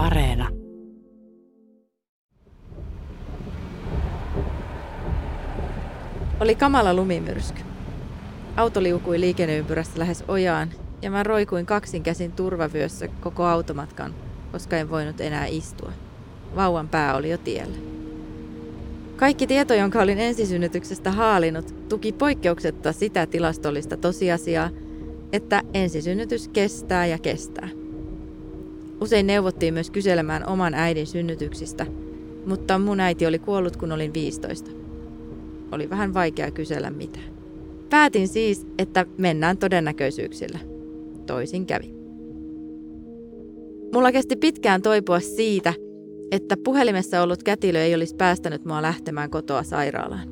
Areena. Oli kamala lumimyrsky. Auto liukui liikenneympyrässä lähes ojaan ja mä roikuin kaksin käsin turvavyössä koko automatkan, koska en voinut enää istua. Vauvan pää oli jo tiellä. Kaikki tieto, jonka olin ensisynnytyksestä haalinut, tuki poikkeuksetta sitä tilastollista tosiasiaa, että ensisynnytys kestää ja kestää. Usein neuvottiin myös kyselemään oman äidin synnytyksistä, mutta mun äiti oli kuollut kun olin 15. Oli vähän vaikea kysellä mitään. Päätin siis, että mennään todennäköisyyksillä. Toisin kävi. Mulla kesti pitkään toipua siitä, että puhelimessa ollut kätilö ei olisi päästänyt mua lähtemään kotoa sairaalaan.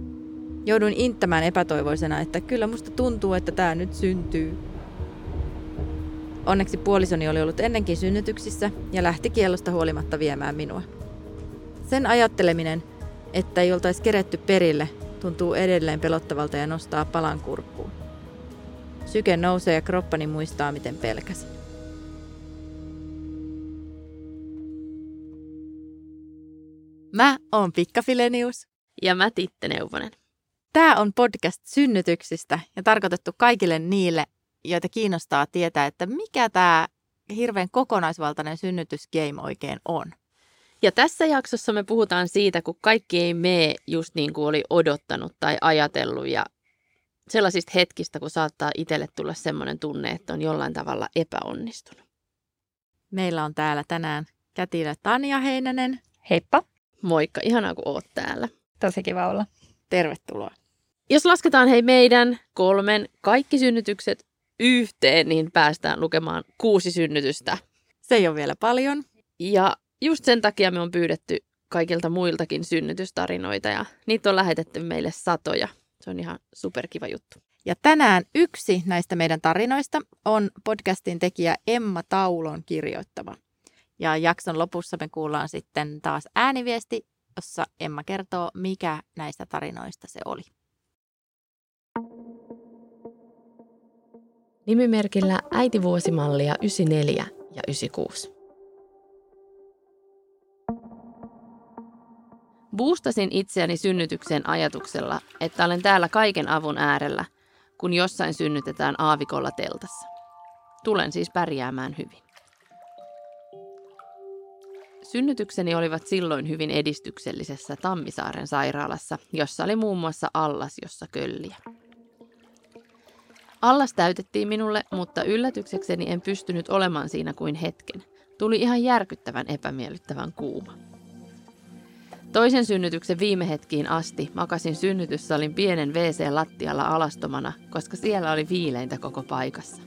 Jouduin inttämään epätoivoisena, että kyllä musta tuntuu, että tämä nyt syntyy. Onneksi puolisoni oli ollut ennenkin synnytyksissä ja lähti kiellosta huolimatta viemään minua. Sen ajatteleminen, että ei oltaisi keretty perille, tuntuu edelleen pelottavalta ja nostaa palan kurkkuun. Syke nousee ja kroppani muistaa, miten pelkäsin. Mä oon Pikka Filenius. Ja mä Titte Neuvonen. Tämä on podcast synnytyksistä ja tarkoitettu kaikille niille, joita kiinnostaa tietää, että mikä tämä hirveän kokonaisvaltainen synnytysgame oikein on. Ja tässä jaksossa me puhutaan siitä, kun kaikki ei mene just niin kuin oli odottanut tai ajatellut ja sellaisista hetkistä, kun saattaa itselle tulla semmoinen tunne, että on jollain tavalla epäonnistunut. Meillä on täällä tänään kätilö Tanja Heinänen. Heippa. Moikka, ihanaa kun oot täällä. Tosi kiva olla. Tervetuloa. Jos lasketaan hei meidän kolmen kaikki synnytykset yhteen, niin päästään lukemaan kuusi synnytystä. Se ei ole vielä paljon. Ja just sen takia me on pyydetty kaikilta muiltakin synnytystarinoita ja niitä on lähetetty meille satoja. Se on ihan superkiva juttu. Ja tänään yksi näistä meidän tarinoista on podcastin tekijä Emma Taulon kirjoittama. Ja jakson lopussa me kuullaan sitten taas ääniviesti, jossa Emma kertoo, mikä näistä tarinoista se oli. Nimimerkillä äitivuosimallia 94 ja 96. Boostasin itseäni synnytykseen ajatuksella, että olen täällä kaiken avun äärellä, kun jossain synnytetään aavikolla teltassa. Tulen siis pärjäämään hyvin. Synnytykseni olivat silloin hyvin edistyksellisessä Tammisaaren sairaalassa, jossa oli muun muassa allas, jossa kölliä. Allas täytettiin minulle, mutta yllätyksekseni en pystynyt olemaan siinä kuin hetken. Tuli ihan järkyttävän epämiellyttävän kuuma. Toisen synnytyksen viime hetkiin asti makasin synnytyssalin pienen WC-lattialla alastomana, koska siellä oli viileintä koko paikassa.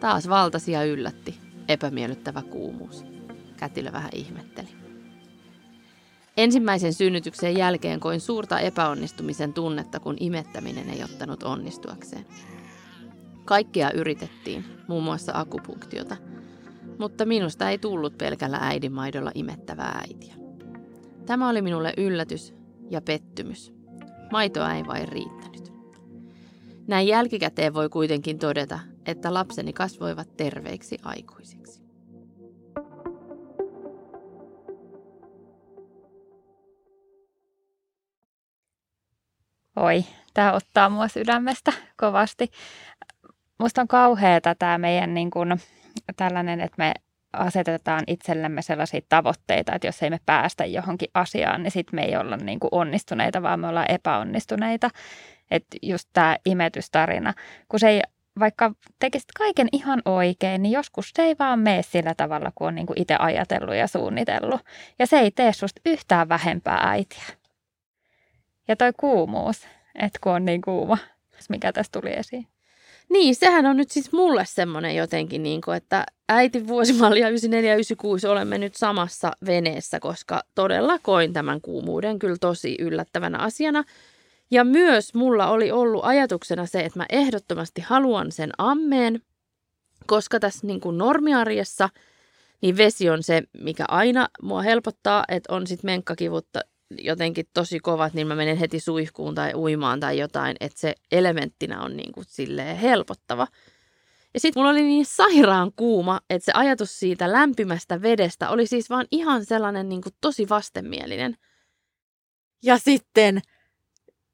Taas valtasi ja yllätti, epämiellyttävä kuumuus. Kätilö vähän ihmetteli. Ensimmäisen synnytyksen jälkeen koin suurta epäonnistumisen tunnetta, kun imettäminen ei ottanut onnistuakseen. Kaikkea yritettiin, muun muassa akupunktiota, mutta minusta ei tullut pelkällä äidinmaidolla imettävää äitiä. Tämä oli minulle yllätys ja pettymys. Maitoa ei vain riittänyt. Näin jälkikäteen voi kuitenkin todeta, että lapseni kasvoivat terveiksi aikuisiksi. Oi, tämä ottaa mua sydämestä kovasti. Musta on kauheata tämä meidän niin kun, tällainen, että me asetetaan itsellemme sellaisia tavoitteita, että jos ei me päästä johonkin asiaan, niin sitten me ei olla niin kuin onnistuneita, vaan me ollaan epäonnistuneita. Että just tämä imetystarina, kun se ei, vaikka tekisit kaiken ihan oikein, niin joskus se ei vaan mene sillä tavalla, kun on niin kuin itse ajatellut ja suunnitellut. Ja se ei tee susta yhtään vähempää äitiä. Ja toi kuumuus, että kun on niin kuuma, mikä tästä tuli esiin. Niin, sehän on nyt siis mulle semmoinen jotenkin, niin kuin, että äiti vuosimallia 94 ja 96 olemme nyt samassa veneessä, koska todella koin tämän kuumuuden kyllä tosi yllättävänä asiana. Ja myös mulla oli ollut ajatuksena se, että mä ehdottomasti haluan sen ammeen, koska tässä niin kuin normiarjessa niin vesi on se, mikä aina mua helpottaa, että on sitten menkkakivutta jotenkin tosi kovat, niin mä menen heti suihkuun tai uimaan tai jotain, että se elementtinä on niin kuin silleen helpottava. Ja sitten mulla oli niin sairaan kuuma, että se ajatus siitä lämpimästä vedestä oli siis vaan ihan sellainen niin kuin tosi vastenmielinen. Ja sitten,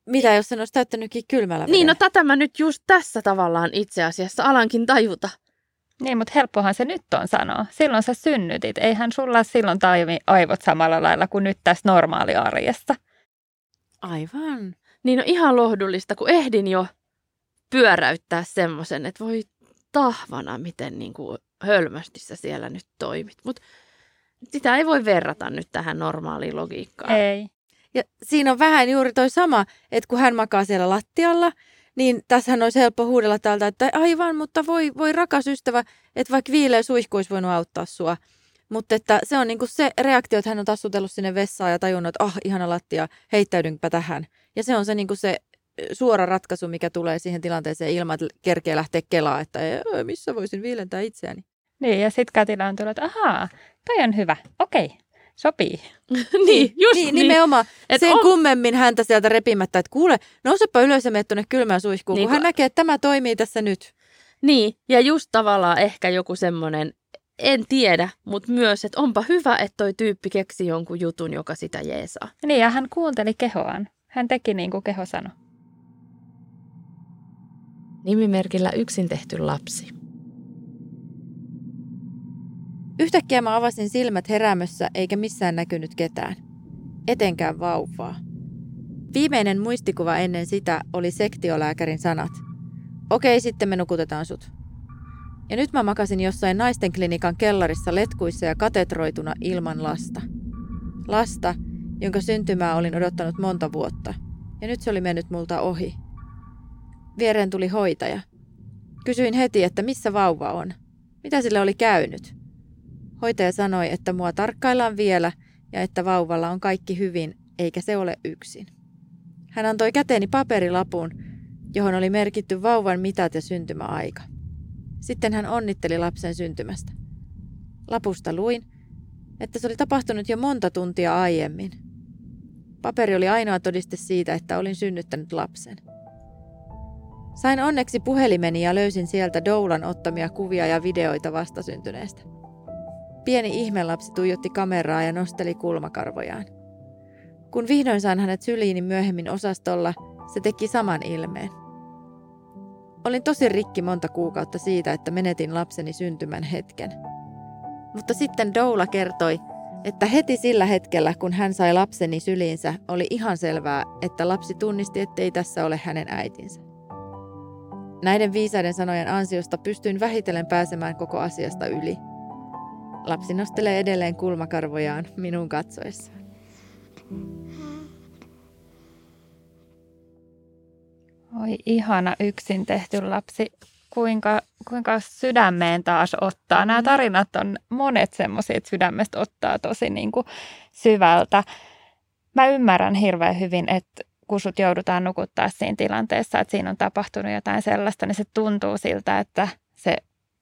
mitä jos sen olisi täyttänytkin kylmällä Niin, no vedellä? tätä mä nyt just tässä tavallaan itse asiassa alankin tajuta. Niin, mutta helppohan se nyt on sanoa. Silloin sä synnytit. Eihän sulla silloin toimi aivot samalla lailla kuin nyt tässä normaaliarjessa. Aivan. Niin on ihan lohdullista, kun ehdin jo pyöräyttää semmoisen, että voi tahvana, miten niin kuin hölmösti sä siellä nyt toimit. Mutta sitä ei voi verrata nyt tähän normaaliin logiikkaan. Ei. Ja siinä on vähän juuri toi sama, että kun hän makaa siellä lattialla, niin tässähän olisi helppo huudella täältä, että aivan, mutta voi, voi rakas ystävä, että vaikka viileä suihku olisi voinut auttaa sua. Mutta että se on niinku se reaktio, että hän on tassutellut sinne vessaan ja tajunnut, että ah, ihana lattia, heittäydynpä tähän. Ja se on se, niinku se suora ratkaisu, mikä tulee siihen tilanteeseen ilman, että kerkee lähteä kelaa, että "Ee, missä voisin viilentää itseäni. Niin, ja sitten Katila on tullut, että ahaa, toi on hyvä. Okei, sopii. niin, just niin, niin. nimenomaan. Et Sen on- kummemmin häntä sieltä repimättä, että kuule, nousepa ylös ja mene tuonne kylmään suihkuun, Niin kun hän kun- näkee, että tämä toimii tässä nyt. Niin, ja just tavallaan ehkä joku semmoinen, en tiedä, mutta myös, että onpa hyvä, että toi tyyppi keksi jonkun jutun, joka sitä jeesaa. Niin, ja hän kuunteli kehoaan. Hän teki niin kuin keho sanoi. Nimimerkillä yksin tehty lapsi. Yhtäkkiä mä avasin silmät heräämössä eikä missään näkynyt ketään. Etenkään vauvaa. Viimeinen muistikuva ennen sitä oli sektiolääkärin sanat. Okei, sitten me nukutetaan sut. Ja nyt mä makasin jossain naisten klinikan kellarissa letkuissa ja katetroituna ilman lasta. Lasta, jonka syntymää olin odottanut monta vuotta. Ja nyt se oli mennyt multa ohi. Viereen tuli hoitaja. Kysyin heti, että missä vauva on. Mitä sille oli käynyt? Hoitaja sanoi, että mua tarkkaillaan vielä ja että vauvalla on kaikki hyvin, eikä se ole yksin. Hän antoi käteeni paperilapun, johon oli merkitty vauvan mitat ja syntymäaika. Sitten hän onnitteli lapsen syntymästä. Lapusta luin, että se oli tapahtunut jo monta tuntia aiemmin. Paperi oli ainoa todiste siitä, että olin synnyttänyt lapsen. Sain onneksi puhelimeni ja löysin sieltä Doulan ottamia kuvia ja videoita vastasyntyneestä. Pieni ihmelapsi tuijotti kameraa ja nosteli kulmakarvojaan. Kun vihdoin sain hänet syliini myöhemmin osastolla, se teki saman ilmeen. Olin tosi rikki monta kuukautta siitä, että menetin lapseni syntymän hetken. Mutta sitten Doula kertoi, että heti sillä hetkellä, kun hän sai lapseni syliinsä, oli ihan selvää, että lapsi tunnisti, ettei tässä ole hänen äitinsä. Näiden viisaiden sanojen ansiosta pystyin vähitellen pääsemään koko asiasta yli. Lapsi nostelee edelleen kulmakarvojaan minun katsoessaan. Oi ihana yksin tehty lapsi. Kuinka, kuinka sydämeen taas ottaa. Nämä tarinat on monet semmoisia, että sydämestä ottaa tosi niin kuin syvältä. Mä ymmärrän hirveän hyvin, että kun sut joudutaan nukuttaa siinä tilanteessa, että siinä on tapahtunut jotain sellaista, niin se tuntuu siltä, että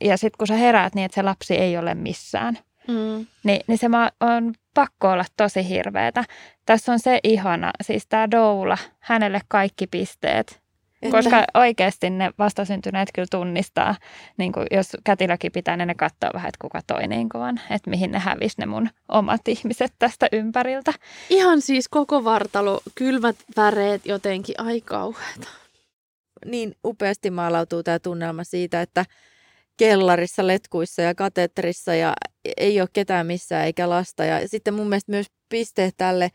ja sitten kun sä heräät niin, että se lapsi ei ole missään, Mm. niin, niin se on pakko olla tosi hirveetä. Tässä on se ihana, siis tämä Doula, hänelle kaikki pisteet. Että- Koska oikeasti ne vastasyntyneet kyllä tunnistaa, niin kuin jos kätilökin pitää, niin ne katsoo vähän, että kuka toi niin on, että mihin ne hävisi ne mun omat ihmiset tästä ympäriltä. Ihan siis koko vartalo, kylmät väreet jotenkin, ai kauheeta. niin upeasti maalautuu tämä tunnelma siitä, että kellarissa, letkuissa ja kateterissa ja ei ole ketään missään eikä lasta. Ja sitten mun mielestä myös pisteet tälle,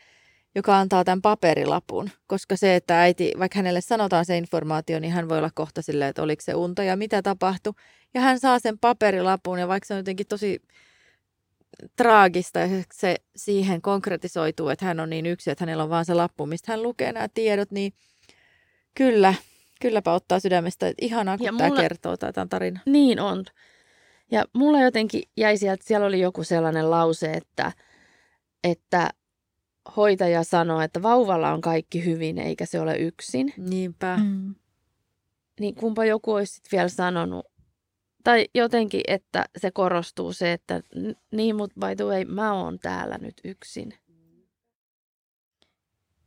joka antaa tämän paperilapun, koska se, että äiti, vaikka hänelle sanotaan se informaatio, niin hän voi olla kohta silleen, että oliko se unta ja mitä tapahtui. Ja hän saa sen paperilapun ja vaikka se on jotenkin tosi traagista ja se siihen konkretisoituu, että hän on niin yksi, että hänellä on vaan se lappu, mistä hän lukee nämä tiedot, niin kyllä, kylläpä ottaa sydämestä, että ihanaa, kun Ja tämä mulla- kertoo tai tämä tarina. Niin on. Ja mulla jotenkin jäi sieltä, siellä oli joku sellainen lause, että, että hoitaja sanoo, että vauvalla on kaikki hyvin eikä se ole yksin. Niinpä. Mm. Niin kumpa joku olisi sit vielä sanonut, tai jotenkin, että se korostuu se, että niin, mutta by the way, mä oon täällä nyt yksin.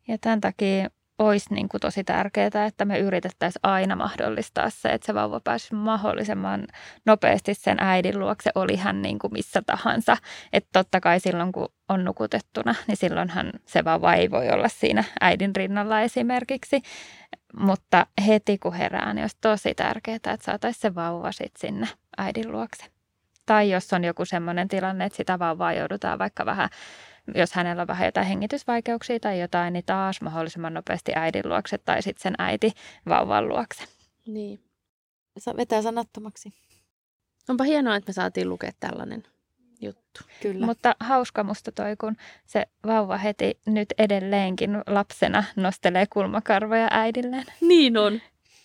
Ja tämän takia olisi niin kuin tosi tärkeää, että me yritettäisiin aina mahdollistaa se, että se vauva pääsisi mahdollisimman nopeasti sen äidin luokse, oli hän niin kuin missä tahansa. Että totta kai silloin, kun on nukutettuna, niin silloinhan se vauva ei voi olla siinä äidin rinnalla esimerkiksi. Mutta heti kun herää, niin olisi tosi tärkeää, että saataisiin se vauva sitten sinne äidin luokse. Tai jos on joku sellainen tilanne, että sitä vauvaa joudutaan vaikka vähän jos hänellä on vähän jotain hengitysvaikeuksia tai jotain, niin taas mahdollisimman nopeasti äidin luokse tai sitten sen äiti vauvan luokse. Niin. Sa- vetää sanattomaksi. Onpa hienoa, että me saatiin lukea tällainen juttu. Kyllä. Mutta hauska musta toi, kun se vauva heti nyt edelleenkin lapsena nostelee kulmakarvoja äidilleen. Niin on.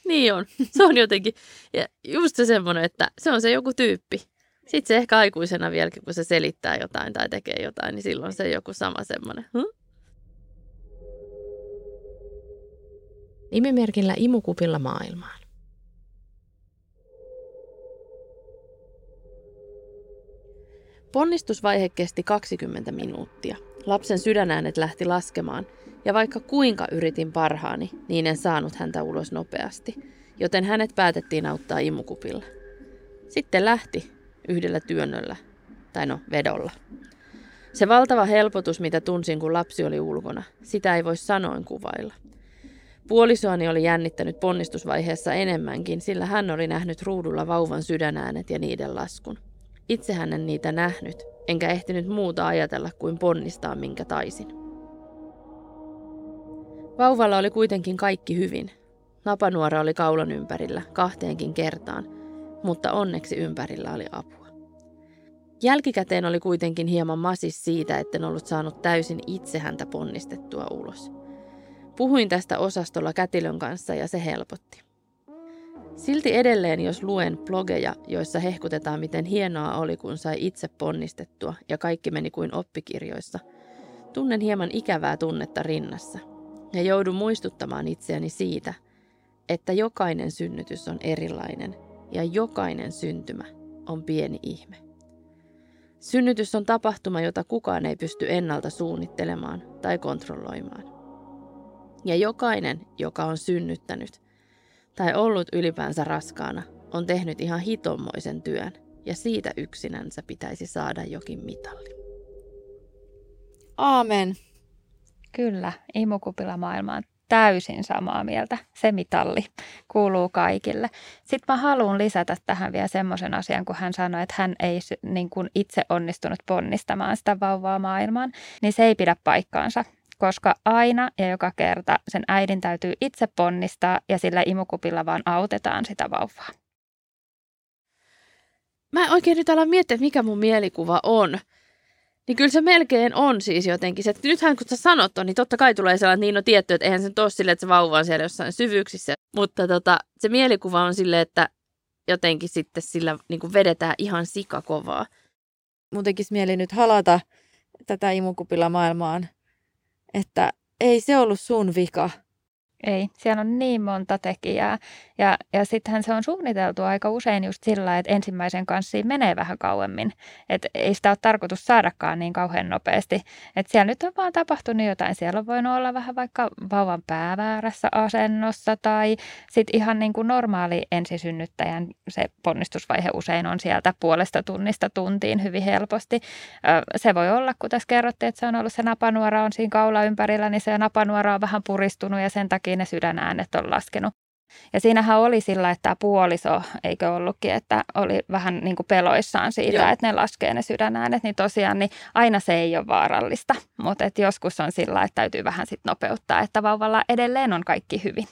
Niin on. Se on jotenkin, ja just se semmoinen, että se on se joku tyyppi. Sitten se ehkä aikuisena vieläkin, kun se selittää jotain tai tekee jotain, niin silloin se joku sama semmoinen. Hm? Nimimerkillä imukupilla maailmaan. Ponnistusvaihe kesti 20 minuuttia. Lapsen sydänäänet lähti laskemaan, ja vaikka kuinka yritin parhaani, niin en saanut häntä ulos nopeasti, joten hänet päätettiin auttaa imukupilla. Sitten lähti, yhdellä työnnöllä, tai no vedolla. Se valtava helpotus, mitä tunsin, kun lapsi oli ulkona, sitä ei voi sanoin kuvailla. Puolisoani oli jännittänyt ponnistusvaiheessa enemmänkin, sillä hän oli nähnyt ruudulla vauvan sydänäänet ja niiden laskun. Itse hän en niitä nähnyt, enkä ehtinyt muuta ajatella kuin ponnistaa minkä taisin. Vauvalla oli kuitenkin kaikki hyvin. Napanuora oli kaulan ympärillä kahteenkin kertaan, mutta onneksi ympärillä oli apua. Jälkikäteen oli kuitenkin hieman masis siitä, etten ollut saanut täysin itse häntä ponnistettua ulos. Puhuin tästä osastolla kätilön kanssa ja se helpotti. Silti edelleen, jos luen blogeja, joissa hehkutetaan, miten hienoa oli, kun sai itse ponnistettua ja kaikki meni kuin oppikirjoissa, tunnen hieman ikävää tunnetta rinnassa ja joudun muistuttamaan itseäni siitä, että jokainen synnytys on erilainen ja jokainen syntymä on pieni ihme. Synnytys on tapahtuma, jota kukaan ei pysty ennalta suunnittelemaan tai kontrolloimaan. Ja jokainen, joka on synnyttänyt tai ollut ylipäänsä raskaana, on tehnyt ihan hitommoisen työn, ja siitä yksinänsä pitäisi saada jokin mitalli. Aamen. Kyllä, imukupilla maailmaan täysin samaa mieltä. Se mitalli kuuluu kaikille. Sitten mä haluan lisätä tähän vielä semmoisen asian, kun hän sanoi, että hän ei niin kuin itse onnistunut ponnistamaan sitä vauvaa maailmaan, niin se ei pidä paikkaansa koska aina ja joka kerta sen äidin täytyy itse ponnistaa ja sillä imukupilla vaan autetaan sitä vauvaa. Mä oikein nyt alan miettiä, mikä mun mielikuva on. Niin kyllä se melkein on siis jotenkin että nythän kun sä sanot on, niin totta kai tulee sellainen, että niin on tietty, että eihän se ole silleen, että se vauva on siellä jossain syvyyksissä. Mutta tota, se mielikuva on silleen, että jotenkin sitten sillä niin kuin vedetään ihan sikakovaa. Mun tekisi mieli nyt halata tätä imukupilla maailmaan, että ei se ollut sun vika. Ei, siellä on niin monta tekijää. Ja, ja sittenhän se on suunniteltu aika usein just sillä, että ensimmäisen kanssa menee vähän kauemmin. Että ei sitä ole tarkoitus saadakaan niin kauhean nopeasti. Että siellä nyt on vaan tapahtunut jotain. Siellä on voinut olla vähän vaikka vauvan pääväärässä asennossa tai sitten ihan niin kuin normaali ensisynnyttäjän se ponnistusvaihe usein on sieltä puolesta tunnista tuntiin hyvin helposti. Se voi olla, kun tässä kerrottiin, että se on ollut se napanuora on siinä kaula ympärillä, niin se napanuora on vähän puristunut ja sen takia ne sydänäänet on laskenut. Ja siinähän oli sillä, että tämä puoliso, eikö ollutkin, että oli vähän niin kuin peloissaan siitä, Joo. että ne laskee ne sydänäänet, niin tosiaan niin aina se ei ole vaarallista. Mutta et joskus on sillä, että täytyy vähän sit nopeuttaa, että vauvalla edelleen on kaikki hyvin.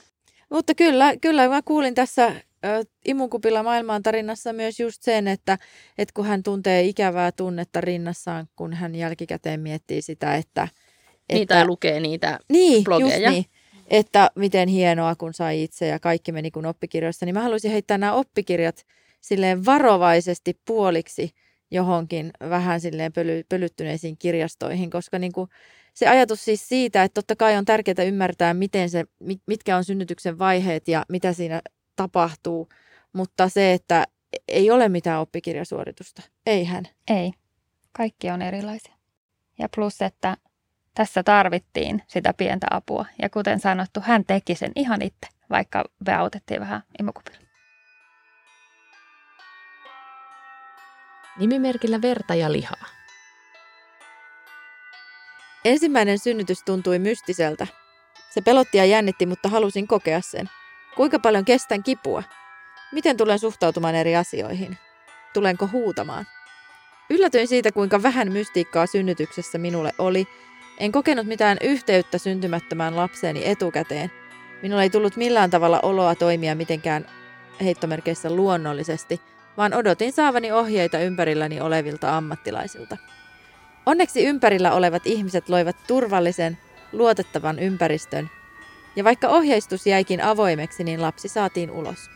Mutta kyllä, kyllä mä kuulin tässä äh, Imunkupilla maailmaan tarinassa myös just sen, että, että kun hän tuntee ikävää tunnetta rinnassaan, kun hän jälkikäteen miettii sitä, että... Niitä että, lukee niitä niin, blogeja. Just niin että miten hienoa, kun sai itse ja kaikki meni kuin oppikirjoissa, niin mä haluaisin heittää nämä oppikirjat silleen varovaisesti puoliksi johonkin vähän silleen pöly, pölyttyneisiin kirjastoihin, koska niin kuin se ajatus siis siitä, että totta kai on tärkeää ymmärtää, miten se, mitkä on synnytyksen vaiheet ja mitä siinä tapahtuu, mutta se, että ei ole mitään oppikirjasuoritusta. Eihän. Ei. Kaikki on erilaisia. Ja plus, että tässä tarvittiin sitä pientä apua. Ja kuten sanottu, hän teki sen ihan itse, vaikka me autettiin vähän imukupilla. Nimimerkillä verta ja lihaa. Ensimmäinen synnytys tuntui mystiseltä. Se pelotti ja jännitti, mutta halusin kokea sen. Kuinka paljon kestän kipua? Miten tulen suhtautumaan eri asioihin? Tulenko huutamaan? Yllätyin siitä, kuinka vähän mystiikkaa synnytyksessä minulle oli. En kokenut mitään yhteyttä syntymättömään lapseeni etukäteen. Minulla ei tullut millään tavalla oloa toimia mitenkään heittomerkeissä luonnollisesti, vaan odotin saavani ohjeita ympärilläni olevilta ammattilaisilta. Onneksi ympärillä olevat ihmiset loivat turvallisen, luotettavan ympäristön, ja vaikka ohjeistus jäikin avoimeksi, niin lapsi saatiin ulos.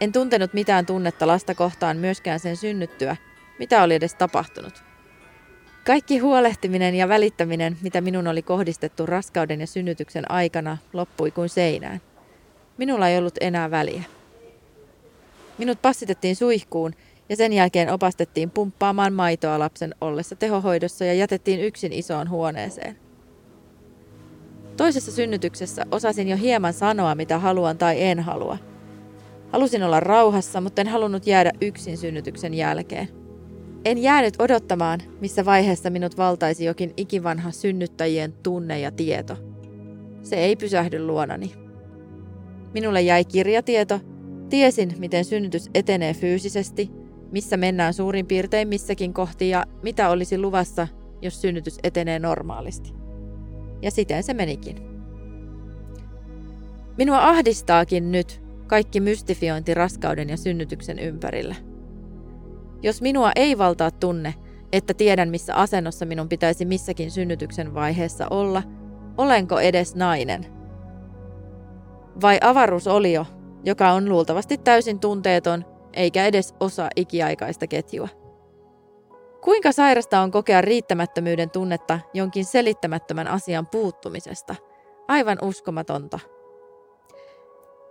En tuntenut mitään tunnetta lasta kohtaan myöskään sen synnyttyä, mitä oli edes tapahtunut. Kaikki huolehtiminen ja välittäminen, mitä minun oli kohdistettu raskauden ja synnytyksen aikana, loppui kuin seinään. Minulla ei ollut enää väliä. Minut passitettiin suihkuun ja sen jälkeen opastettiin pumppaamaan maitoa lapsen ollessa tehohoidossa ja jätettiin yksin isoon huoneeseen. Toisessa synnytyksessä osasin jo hieman sanoa, mitä haluan tai en halua. Halusin olla rauhassa, mutta en halunnut jäädä yksin synnytyksen jälkeen. En jäänyt odottamaan, missä vaiheessa minut valtaisi jokin ikivanha synnyttäjien tunne ja tieto. Se ei pysähdy luonani. Minulle jäi kirjatieto, tiesin, miten synnytys etenee fyysisesti, missä mennään suurin piirtein missäkin kohti ja mitä olisi luvassa, jos synnytys etenee normaalisti. Ja siten se menikin. Minua ahdistaakin nyt kaikki mystifiointi raskauden ja synnytyksen ympärillä. Jos minua ei valtaa tunne, että tiedän missä asennossa minun pitäisi missäkin synnytyksen vaiheessa olla, olenko edes nainen? Vai avaruusolio, joka on luultavasti täysin tunteeton eikä edes osa ikiaikaista ketjua? Kuinka sairasta on kokea riittämättömyyden tunnetta jonkin selittämättömän asian puuttumisesta? Aivan uskomatonta.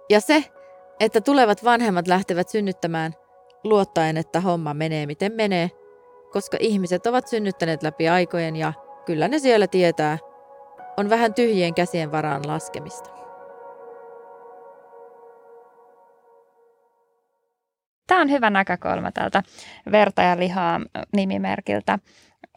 Ja se, että tulevat vanhemmat lähtevät synnyttämään luottaen, että homma menee miten menee, koska ihmiset ovat synnyttäneet läpi aikojen ja kyllä ne siellä tietää, on vähän tyhjien käsien varaan laskemista. Tämä on hyvä näkökulma tältä verta ja lihaa nimimerkiltä.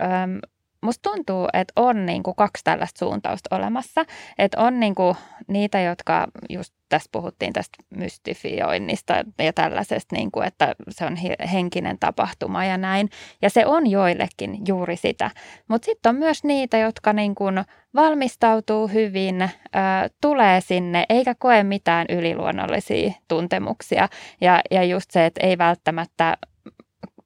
Öm, musta tuntuu, että on niin kuin kaksi tällaista suuntausta olemassa. Että on niin kuin niitä, jotka just tässä puhuttiin tästä mystifioinnista ja tällaisesta, niin kuin, että se on henkinen tapahtuma ja näin. Ja se on joillekin juuri sitä. Mutta sitten on myös niitä, jotka niin kuin valmistautuu hyvin, äh, tulee sinne eikä koe mitään yliluonnollisia tuntemuksia. Ja, ja just se, että ei välttämättä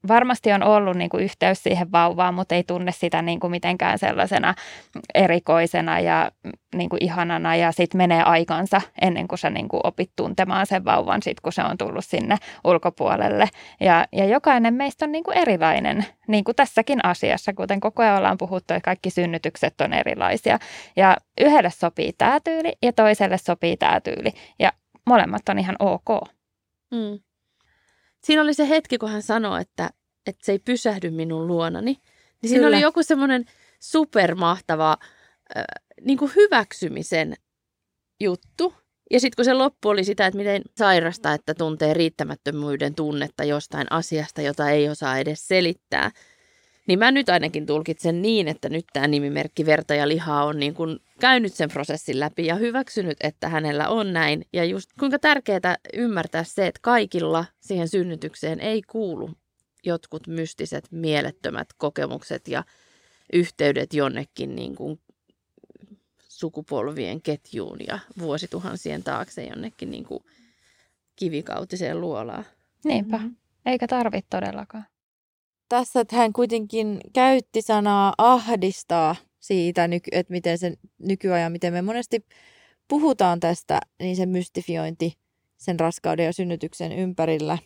varmasti on ollut niin kuin yhteys siihen vauvaan, mutta ei tunne sitä niin kuin mitenkään sellaisena erikoisena ja niin kuin ihanana ja sitten menee aikansa ennen kuin sä niin kuin opit tuntemaan sen vauvan sit, kun se on tullut sinne ulkopuolelle. Ja, ja jokainen meistä on niin kuin erilainen, niin kuin tässäkin asiassa, kuten koko ajan ollaan puhuttu, että kaikki synnytykset on erilaisia. Ja yhdelle sopii tämä tyyli ja toiselle sopii tämä tyyli ja molemmat on ihan ok. Mm. Siinä oli se hetki, kun hän sanoi, että, että se ei pysähdy minun luonani. Niin siinä oli joku semmoinen supermahtava äh, niin kuin hyväksymisen juttu. Ja sitten kun se loppu oli sitä, että miten sairasta, että tuntee riittämättömyyden tunnetta jostain asiasta, jota ei osaa edes selittää – niin mä nyt ainakin tulkitsen niin, että nyt tämä nimimerkki Verta ja lihaa on niin kuin käynyt sen prosessin läpi ja hyväksynyt, että hänellä on näin. Ja just kuinka tärkeää ymmärtää se, että kaikilla siihen synnytykseen ei kuulu jotkut mystiset, mielettömät kokemukset ja yhteydet jonnekin niin kuin sukupolvien ketjuun ja vuosituhansien taakse jonnekin niin kuin kivikautiseen luolaan. Niinpä, mm-hmm. eikä tarvitse todellakaan tässä että hän kuitenkin käytti sanaa ahdistaa siitä, että miten se nykyajan, miten me monesti puhutaan tästä, niin se mystifiointi sen raskauden ja synnytyksen ympärillä.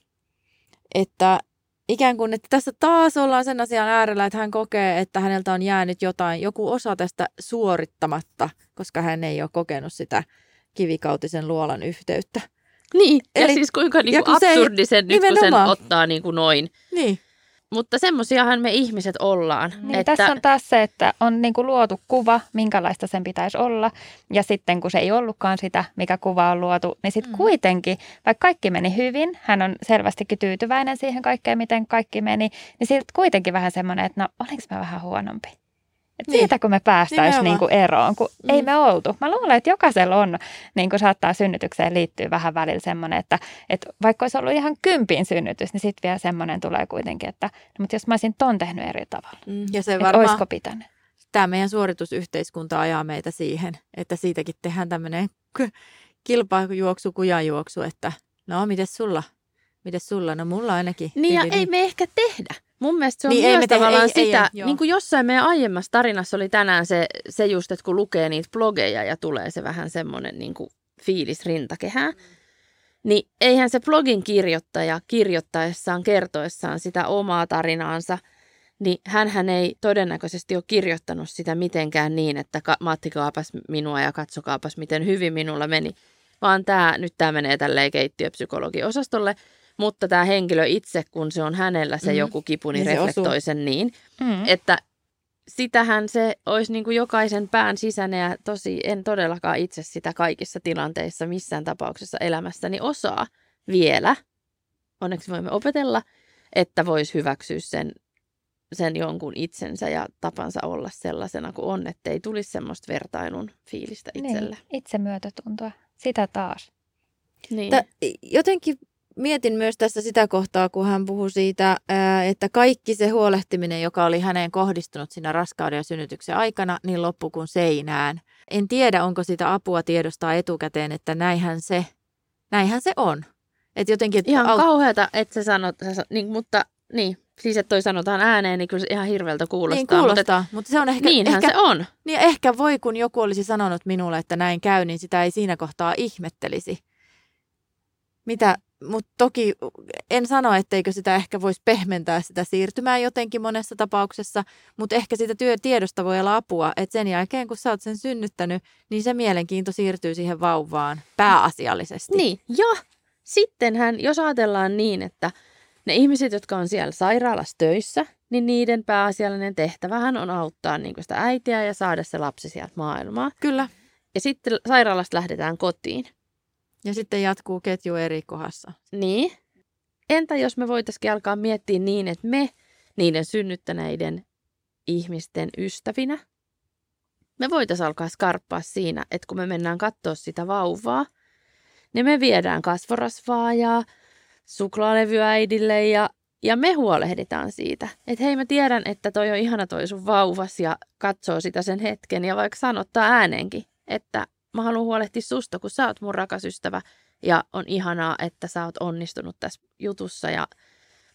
Että ikään kuin, että tässä taas ollaan sen asian äärellä, että hän kokee, että häneltä on jäänyt jotain, joku osa tästä suorittamatta, koska hän ei ole kokenut sitä kivikautisen luolan yhteyttä. Niin, Eli, ja siis kuinka niin kuin absurdi sen nyt, kun sen ottaa niin kuin noin. Niin. Mutta semmoisiahan me ihmiset ollaan. Niin, että... Tässä on taas se, että on niin kuin luotu kuva, minkälaista sen pitäisi olla. Ja sitten kun se ei ollutkaan sitä, mikä kuva on luotu, niin sitten mm. kuitenkin, vaikka kaikki meni hyvin, hän on selvästikin tyytyväinen siihen kaikkeen, miten kaikki meni, niin sitten kuitenkin vähän semmoinen, että no olinko mä vähän huonompi? Et niin. Siitä kun me päästäisiin niinku eroon, kun mm. ei me oltu. Mä luulen, että jokaisella on, niin kuin saattaa synnytykseen liittyä vähän välillä semmoinen, että, että vaikka olisi ollut ihan kympin synnytys, niin sitten vielä semmoinen tulee kuitenkin, että no, mutta jos mä olisin ton tehnyt eri tavalla, mm. ja se varmaan, olisiko pitänyt? Tämä meidän suoritusyhteiskunta ajaa meitä siihen, että siitäkin tehdään tämmöinen kilpajuoksu, kujanjuoksu, että no, miten sulla? Miten sulla? No mulla ainakin. Niin ja ei me ehkä tehdä. Mun mielestä se on niin, myös tavallaan ei, sitä, ei, ei, niin kuin jossain meidän aiemmassa tarinassa oli tänään se, se just, että kun lukee niitä blogeja ja tulee se vähän semmoinen niin kuin fiilis rintakehää, mm. niin eihän se blogin kirjoittaja kirjoittaessaan, kertoessaan sitä omaa tarinaansa, niin hän ei todennäköisesti ole kirjoittanut sitä mitenkään niin, että Matti kaapas minua ja katsokaapas miten hyvin minulla meni, vaan tämä, nyt tämä menee tälleen keittiöpsykologiosastolle, mutta tämä henkilö itse, kun se on hänellä se mm. joku kipu, niin, niin reflektoi sen niin, mm. että sitähän se olisi niin kuin jokaisen pään sisäinen ja tosi en todellakaan itse sitä kaikissa tilanteissa missään tapauksessa elämässäni osaa vielä. Onneksi voimme opetella, että voisi hyväksyä sen, sen jonkun itsensä ja tapansa olla sellaisena kuin on, ettei tulisi semmoista vertailun fiilistä itselle. Niin, itsemyötätuntoa. Sitä taas. Niin. Tä, jotenkin mietin myös tässä sitä kohtaa, kun hän puhui siitä, että kaikki se huolehtiminen, joka oli häneen kohdistunut siinä raskauden ja synnytyksen aikana, niin loppu kuin seinään. En tiedä, onko sitä apua tiedostaa etukäteen, että näinhän se, näinhän se on. Et jotenkin, että ihan au... kauheata, että se sanot, niin, mutta niin, siis että toi sanotaan ääneen, niin kyllä se ihan hirveältä kuulostaa. Niin kuulostaa, mutta, mutta se on ehkä... Niinhän ehkä, se on. Niin ehkä voi, kun joku olisi sanonut minulle, että näin käy, niin sitä ei siinä kohtaa ihmettelisi. Mitä, mutta toki en sano, etteikö sitä ehkä voisi pehmentää sitä siirtymää jotenkin monessa tapauksessa, mutta ehkä sitä työtiedosta voi olla apua, että sen jälkeen kun sä oot sen synnyttänyt, niin se mielenkiinto siirtyy siihen vauvaan pääasiallisesti. Niin, ja sittenhän, jos ajatellaan niin, että ne ihmiset, jotka on siellä sairaalassa töissä, niin niiden pääasiallinen tehtävähän on auttaa niin sitä äitiä ja saada se lapsi sieltä maailmaa. Kyllä. Ja sitten sairaalasta lähdetään kotiin. Ja sitten jatkuu ketju eri kohdassa. Niin. Entä jos me voitaisiin alkaa miettiä niin, että me niiden synnyttäneiden ihmisten ystävinä, me voitaisiin alkaa skarppaa siinä, että kun me mennään katsoa sitä vauvaa, niin me viedään kasvorasvaa ja suklaalevyä äidille ja, ja me huolehditaan siitä. Että hei mä tiedän, että toi on ihana toi sun vauvas ja katsoo sitä sen hetken ja vaikka sanottaa ääneenkin, että mä haluan huolehtia susta, kun sä oot mun rakas ystävä ja on ihanaa, että sä oot onnistunut tässä jutussa ja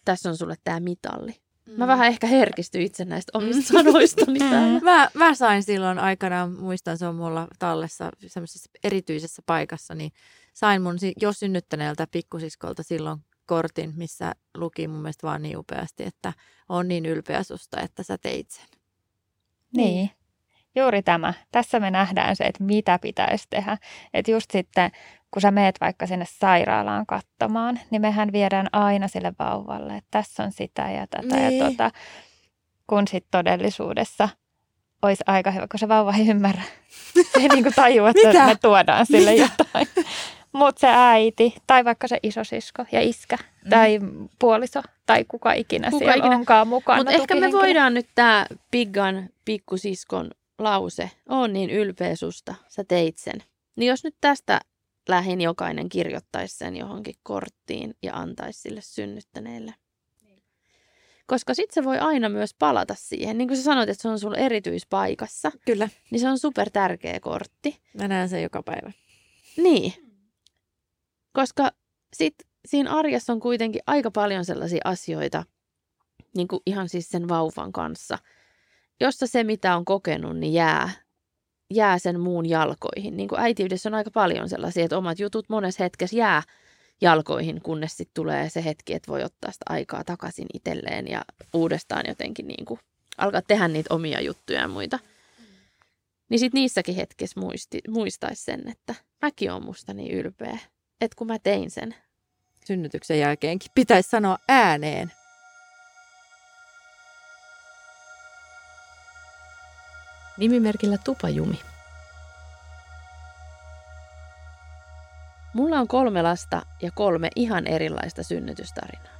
tässä on sulle tämä mitalli. Mä mm. vähän ehkä herkistyin itse näistä omista mm. sanoistani täällä. Mä, mä sain silloin aikanaan, muistan se on mulla tallessa semmoisessa erityisessä paikassa, niin sain mun jo synnyttäneeltä pikkusiskolta silloin kortin, missä luki mun mielestä vaan niin upeasti, että on niin ylpeä susta, että sä teit sen. Niin. Juuri tämä. Tässä me nähdään se, että mitä pitäisi tehdä. Että just sitten, kun sä meet vaikka sinne sairaalaan katsomaan, niin mehän viedään aina sille vauvalle, että tässä on sitä ja tätä niin. ja tota. Kun sitten todellisuudessa olisi aika hyvä, kun se vauva ei ymmärrä. Se ei niinku tajua, että me tuodaan sille Mitä? jotain. Mutta se äiti tai vaikka se isosisko ja iskä mm. tai puoliso tai kuka ikinä kuka siellä ikinä. onkaan mukana. Mutta ehkä me voidaan nyt tämä Piggan pikkusiskon lause, on niin ylpeä susta, sä teit sen. Niin jos nyt tästä lähin jokainen kirjoittaisi sen johonkin korttiin ja antaisi sille synnyttäneelle. Koska sitten se voi aina myös palata siihen. Niin kuin sä sanoit, että se on sulla erityispaikassa. Kyllä. Niin se on super tärkeä kortti. Mä näen sen joka päivä. Niin. Koska sit siinä arjessa on kuitenkin aika paljon sellaisia asioita, niin kuin ihan siis sen vauvan kanssa – jossa se, mitä on kokenut, niin jää, jää sen muun jalkoihin. Niin kuin äitiydessä on aika paljon sellaisia, että omat jutut monessa hetkessä jää jalkoihin, kunnes sitten tulee se hetki, että voi ottaa sitä aikaa takaisin itselleen ja uudestaan jotenkin niin kuin alkaa tehdä niitä omia juttuja ja muita. Niin sitten niissäkin hetkessä muisti, muistaisi sen, että mäkin on musta niin ylpeä, että kun mä tein sen. Synnytyksen jälkeenkin pitäisi sanoa ääneen. Nimimerkillä Tupajumi. Mulla on kolme lasta ja kolme ihan erilaista synnytystarinaa.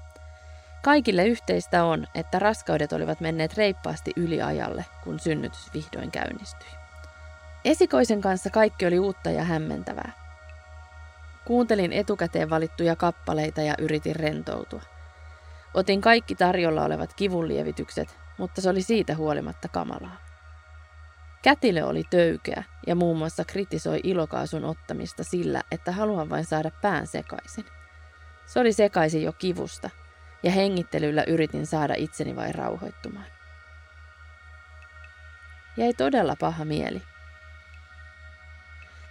Kaikille yhteistä on, että raskaudet olivat menneet reippaasti yli ajalle, kun synnytys vihdoin käynnistyi. Esikoisen kanssa kaikki oli uutta ja hämmentävää. Kuuntelin etukäteen valittuja kappaleita ja yritin rentoutua. Otin kaikki tarjolla olevat kivunlievitykset, mutta se oli siitä huolimatta kamalaa. Kätilö oli töykeä ja muun muassa kritisoi ilokaasun ottamista sillä, että haluan vain saada pään sekaisin. Se oli sekaisin jo kivusta, ja hengittelyllä yritin saada itseni vain rauhoittumaan. Jäi todella paha mieli.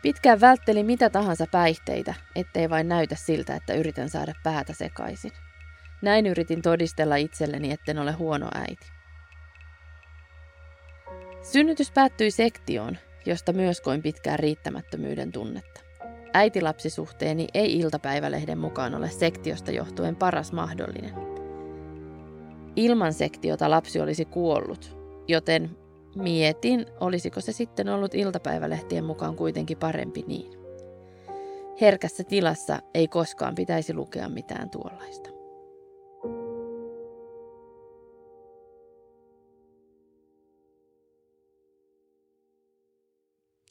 Pitkään vältteli mitä tahansa päihteitä, ettei vain näytä siltä, että yritän saada päätä sekaisin. Näin yritin todistella itselleni, etten ole huono äiti. Synnytys päättyi sektioon, josta myös koin pitkään riittämättömyyden tunnetta. Äitilapsisuhteeni ei iltapäivälehden mukaan ole sektiosta johtuen paras mahdollinen. Ilman sektiota lapsi olisi kuollut, joten mietin, olisiko se sitten ollut iltapäivälehtien mukaan kuitenkin parempi niin. Herkässä tilassa ei koskaan pitäisi lukea mitään tuollaista.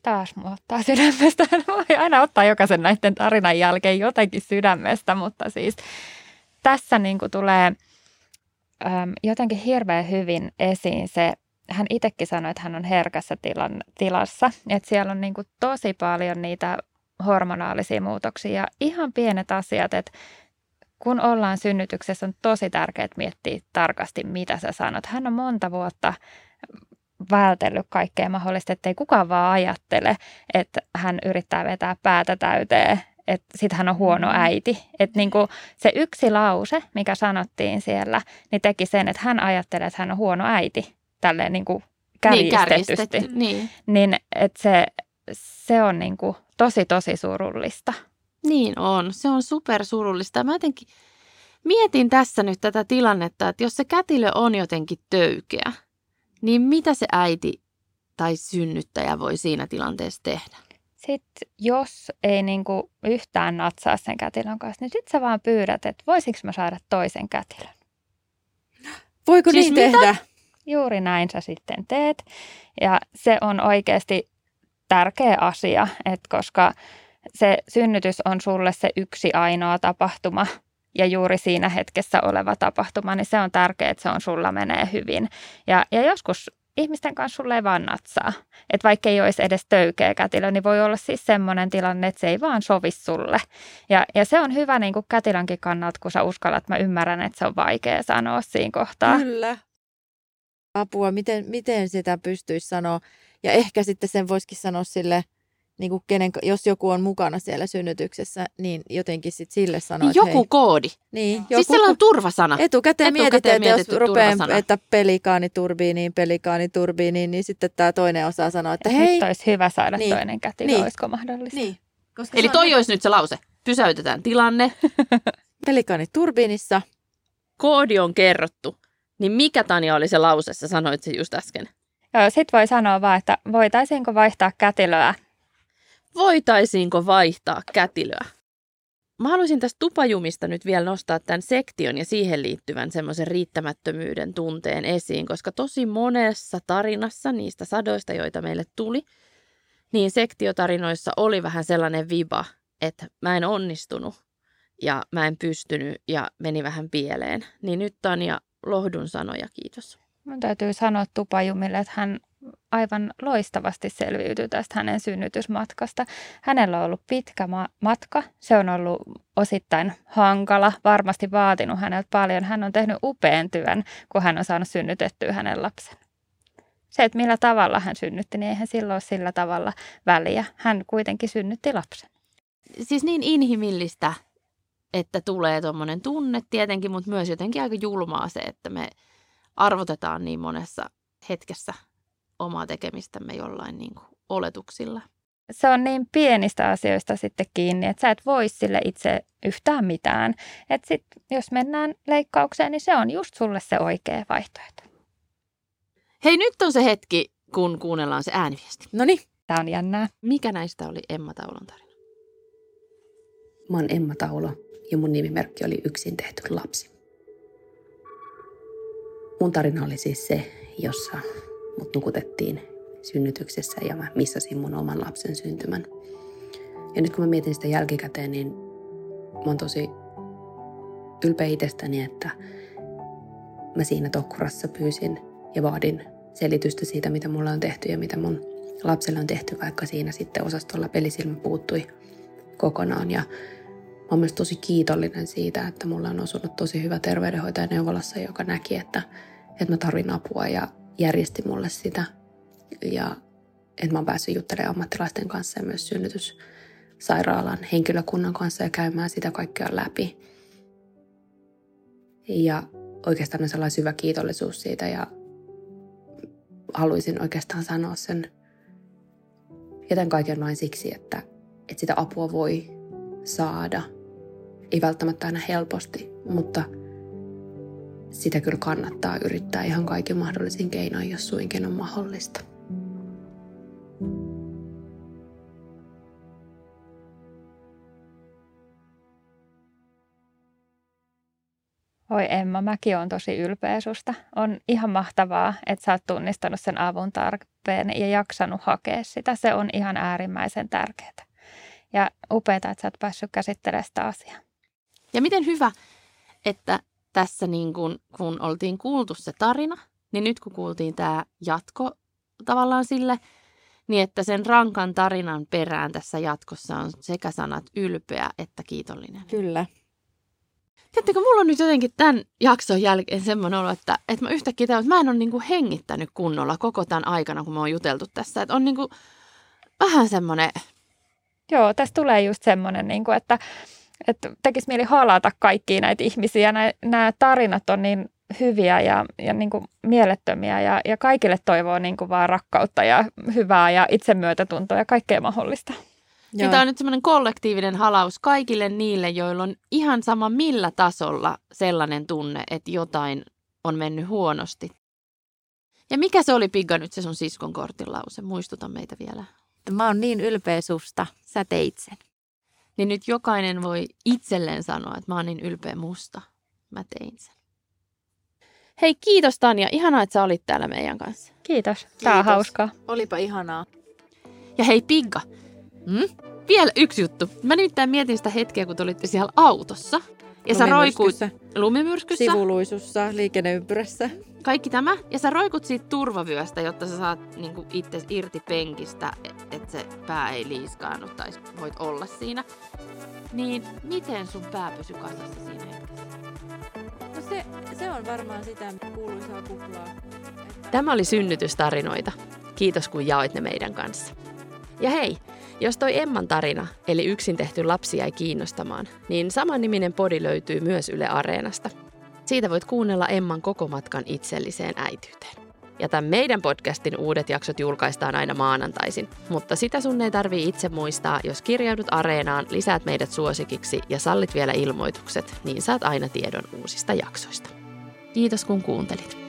Taas mua ottaa sydämestä. Voi aina ottaa jokaisen näiden tarinan jälkeen jotenkin sydämestä, mutta siis tässä niin kuin tulee äm, jotenkin hirveän hyvin esiin se, hän itsekin sanoi, että hän on herkässä tilan, tilassa, että siellä on niin kuin tosi paljon niitä hormonaalisia muutoksia ja ihan pienet asiat, että kun ollaan synnytyksessä, on tosi tärkeää miettiä tarkasti, mitä sä sanot. Hän on monta vuotta vältellyt kaikkea mahdollista, ettei kukaan vaan ajattele, että hän yrittää vetää päätä täyteen, että sit hän on huono mm. äiti. Että niinku se yksi lause, mikä sanottiin siellä, niin teki sen, että hän ajattelee, että hän on huono äiti. Tälleen niinku kärjistetysti. Niin, niin. niin että se, se on niinku tosi, tosi surullista. Niin on. Se on super surullista. Mä jotenkin mietin tässä nyt tätä tilannetta, että jos se kätilö on jotenkin töykeä – niin mitä se äiti tai synnyttäjä voi siinä tilanteessa tehdä? Sitten jos ei niinku yhtään natsaa sen kätilön kanssa, niin sitten sä vaan pyydät, että voisinko mä saada toisen kätilön. Voiko siis niin mitä? tehdä? Juuri näin sä sitten teet. Ja se on oikeasti tärkeä asia, että koska se synnytys on sulle se yksi ainoa tapahtuma, ja juuri siinä hetkessä oleva tapahtuma, niin se on tärkeää, että se on sulla menee hyvin. Ja, ja joskus ihmisten kanssa sulle ei vaan natsaa. Että vaikka ei olisi edes töykeä kätilö, niin voi olla siis semmoinen tilanne, että se ei vaan sovi sulle. Ja, ja se on hyvä niin kuin kätilönkin kannalta, kun sä uskallat. Mä ymmärrän, että se on vaikea sanoa siinä kohtaa. Kyllä. Apua, miten, miten sitä pystyisi sanoa. Ja ehkä sitten sen voisikin sanoa sille – niin kuin kenen, jos joku on mukana siellä synnytyksessä, niin jotenkin sit sille sanoo, Joku hei, koodi. Niin, joku, siis sellainen turvasana. Etukäteen, etukäteen mietitään, että jos rupeaa, että pelikaani turbiiniin, pelikaani turbiiniin, niin sitten tämä toinen osaa sanoa, että hei. Nyt olisi hyvä saada niin, toinen kätilö, niin, olisiko mahdollista? Niin. Koska Eli toi on... olisi nyt se lause. Pysäytetään tilanne. pelikaani turbiinissa. Koodi on kerrottu. Niin mikä Tanja oli se lause, sä sanoit se just äsken? Joo, sit voi sanoa vaan, että voitaisiinko vaihtaa kätilöä voitaisiinko vaihtaa kätilöä? Mä haluaisin tästä tupajumista nyt vielä nostaa tämän sektion ja siihen liittyvän semmoisen riittämättömyyden tunteen esiin, koska tosi monessa tarinassa niistä sadoista, joita meille tuli, niin sektiotarinoissa oli vähän sellainen viba, että mä en onnistunut ja mä en pystynyt ja meni vähän pieleen. Niin nyt Tanja, lohdun sanoja, kiitos. Mun täytyy sanoa Tupajumille, että hän aivan loistavasti selviytyi tästä hänen synnytysmatkasta. Hänellä on ollut pitkä ma- matka. Se on ollut osittain hankala, varmasti vaatinut häneltä paljon. Hän on tehnyt upean työn, kun hän on saanut synnytettyä hänen lapsen. Se, että millä tavalla hän synnytti, niin eihän silloin ole sillä tavalla väliä. Hän kuitenkin synnytti lapsen. Siis niin inhimillistä, että tulee tuommoinen tunne tietenkin, mutta myös jotenkin aika julmaa se, että me arvotetaan niin monessa hetkessä omaa tekemistämme jollain niin kuin oletuksilla. Se on niin pienistä asioista sitten kiinni, että sä et voi sille itse yhtään mitään. Että sit, jos mennään leikkaukseen, niin se on just sulle se oikea vaihtoehto. Hei, nyt on se hetki, kun kuunnellaan se ääniviesti. No niin. Tämä on jännää. Mikä näistä oli Emma Taulon tarina? Mä oon Emma Taulo ja mun nimimerkki oli Yksin tehty lapsi. Mun tarina oli siis se, jossa mut nukutettiin synnytyksessä ja mä missasin mun oman lapsen syntymän. Ja nyt kun mä mietin sitä jälkikäteen, niin mä oon tosi ylpeä itsestäni, että mä siinä tokkurassa pyysin ja vaadin selitystä siitä, mitä mulla on tehty ja mitä mun lapselle on tehty, vaikka siinä sitten osastolla pelisilmä puuttui kokonaan. Ja mä oon myös tosi kiitollinen siitä, että mulla on osunut tosi hyvä terveydenhoitaja neuvolassa, joka näki, että, että mä tarvin apua ja järjesti mulle sitä. Ja että mä oon päässyt juttelemaan ammattilaisten kanssa ja myös synnytyssairaalan henkilökunnan kanssa ja käymään sitä kaikkea läpi. Ja oikeastaan on sellainen syvä kiitollisuus siitä ja haluaisin oikeastaan sanoa sen jätän kaiken vain siksi, että, että sitä apua voi saada. Ei välttämättä aina helposti, mutta sitä kyllä kannattaa yrittää ihan kaiken mahdollisin keinoin, jos suinkin on mahdollista. Oi Emma, mäkin on tosi ylpeä susta. On ihan mahtavaa, että sä oot tunnistanut sen avun tarpeen ja jaksanut hakea sitä. Se on ihan äärimmäisen tärkeää. Ja upeaa, että sä oot päässyt käsittelemään sitä asiaa. Ja miten hyvä, että tässä niin kun, kun oltiin kuultu se tarina, niin nyt kun kuultiin tämä jatko tavallaan sille, niin että sen rankan tarinan perään tässä jatkossa on sekä sanat ylpeä että kiitollinen. Kyllä. Tiedättekö, mulla on nyt jotenkin tämän jakson jälkeen semmoinen olo, että, että mä yhtäkkiä tajuan, että mä en ole niin kuin hengittänyt kunnolla koko tämän aikana, kun mä oon juteltu tässä. Että on niin kuin vähän semmoinen... Joo, tässä tulee just semmoinen, niin kuin, että, että tekisi mieli halata kaikkia näitä ihmisiä. Nämä, nämä tarinat on niin hyviä ja, ja niin kuin mielettömiä ja, ja kaikille toivoo niin kuin vaan rakkautta ja hyvää ja itsemyötätuntoa ja kaikkea mahdollista. Joo. Tämä on nyt semmoinen kollektiivinen halaus kaikille niille, joilla on ihan sama millä tasolla sellainen tunne, että jotain on mennyt huonosti. Ja mikä se oli, Pigga, nyt se sun siskon kortin lause? Muistuta meitä vielä. Mä oon niin ylpeä susta, sä teit sen. Niin nyt jokainen voi itselleen sanoa, että mä oon niin ylpeä musta, mä tein sen. Hei, kiitos Tanja. Ihanaa, että sä olit täällä meidän kanssa. Kiitos. Tää on hauskaa. Olipa ihanaa. Ja hei Pigga, Hmm? vielä yksi juttu. Mä nimittäin mietin sitä hetkeä, kun te olitte siellä autossa. Ja sä roikuit lumimyrskyssä. Sivuluisussa, liikenneympyrässä. Kaikki tämä. Ja sä roikut siitä turvavyöstä, jotta sä saat niin itse irti penkistä, että se pää ei liiskaannu tai voit olla siinä. Niin miten sun pää pysy kasassa siinä hetkessä? No se, se on varmaan sitä kuuluisaa kuplaa. Tämä oli synnytystarinoita. Kiitos kun jaoit ne meidän kanssa. Ja hei, jos toi Emman tarina, eli yksin tehty lapsi jäi kiinnostamaan, niin saman niminen podi löytyy myös Yle Areenasta. Siitä voit kuunnella Emman koko matkan itselliseen äityyteen. Ja tämän meidän podcastin uudet jaksot julkaistaan aina maanantaisin, mutta sitä sun ei tarvii itse muistaa, jos kirjaudut Areenaan, lisäät meidät suosikiksi ja sallit vielä ilmoitukset, niin saat aina tiedon uusista jaksoista. Kiitos kun kuuntelit.